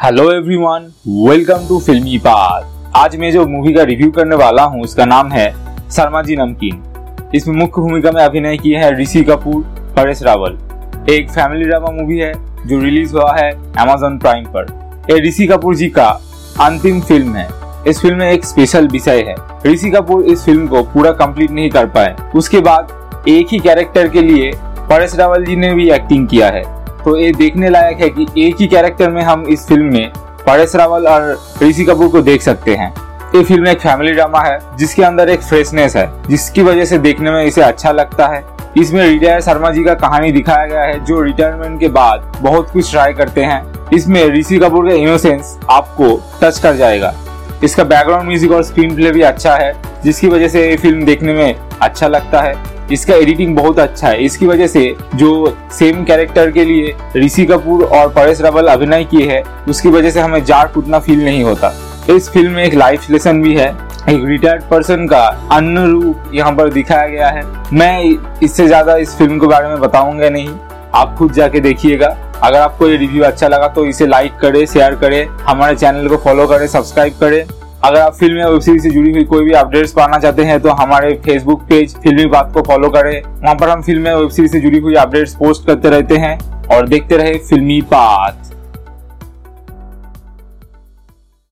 Hello everyone welcome to filmy path आज मैं जो मूवी का रिव्यू करने वाला हूँ, उसका नाम है शर्मा जी नमकीन। इसमें मुख्य भूमिका में अभिनय किए हैं ऋषि कपूर, परेश रावल। एक फैमिली ड्रामा मूवी है, जो रिलीज़ हुआ है अमेजोन प्राइम पर। ये ऋषि कपूर जी का अंतिम फ़िल्म है। इस फ़िल्म में एक स्पेशल विषय है। ऋषि कपूर इस फ़िल्म को पूरा कंप्लीट नहीं कर पाए। उसके बाद एक ही कैरेक्टर के लिए परेश रावल जी ने भी एक्टिंग किया है। तो ये देखने लायक है कि एक ही कैरेक्टर में हम इस फ़िल्म में परेश रावल और ऋषि कपूर को देख सकते हैं। ये फ़िल्म एक फैमिली ड्रामा है, जिसके अंदर एक फ्रेशनेस है, जिसकी वजह से देखने में इसे अच्छा लगता है। इसमें रिटायर शर्मा जी का कहानी दिखाया गया है, जो रिटायरमेंट के बाद बहुत कुछ ट्राई करते हैं। इसमें ऋषि कपूर का इनोसेंस आपको टच कर जाएगा। इसका बैकग्राउंड म्यूज़िक और स्क्रीन प्ले भी अच्छा है, जिसकी वजह से ये फ़िल्म देखने में अच्छा लगता है। इसका एडिटिंग बहुत अच्छा है। इसकी वजह से जो सेम कैरेक्टर के लिए ऋषि कपूर और परेश रावल अभिनय किए हैं, उसकी वजह से हमें जाट उतना फील नहीं होता। इस फ़िल्म में एक लाइफ लेसन भी है। एक रिटायर्ड पर्सन का अन्य रूप यहाँ पर दिखाया गया है। मैं इससे ज़्यादा इस फ़िल्म के बारे में बताऊँगा नहीं। आप खुद जाके देखिएगा। अगर आपको ये रिव्यू अच्छा लगा तो इसे लाइक करें शेयर करें। हमारे चैनल को फॉलो करें सब्सक्राइब करें। अगर आप फ़िल्म या वेब सीरीज़ से जुड़ी हुई कोई भी अपडेट्स पाना चाहते हैं तो हमारे फेसबुक पेज फिल्मी बात को फॉलो करें। वहाँ पर हम फ़िल्म या वेब सीरीज़ से जुड़ी हुई अपडेट्स पोस्ट करते रहते हैं और देखते रहे फिल्मी बात।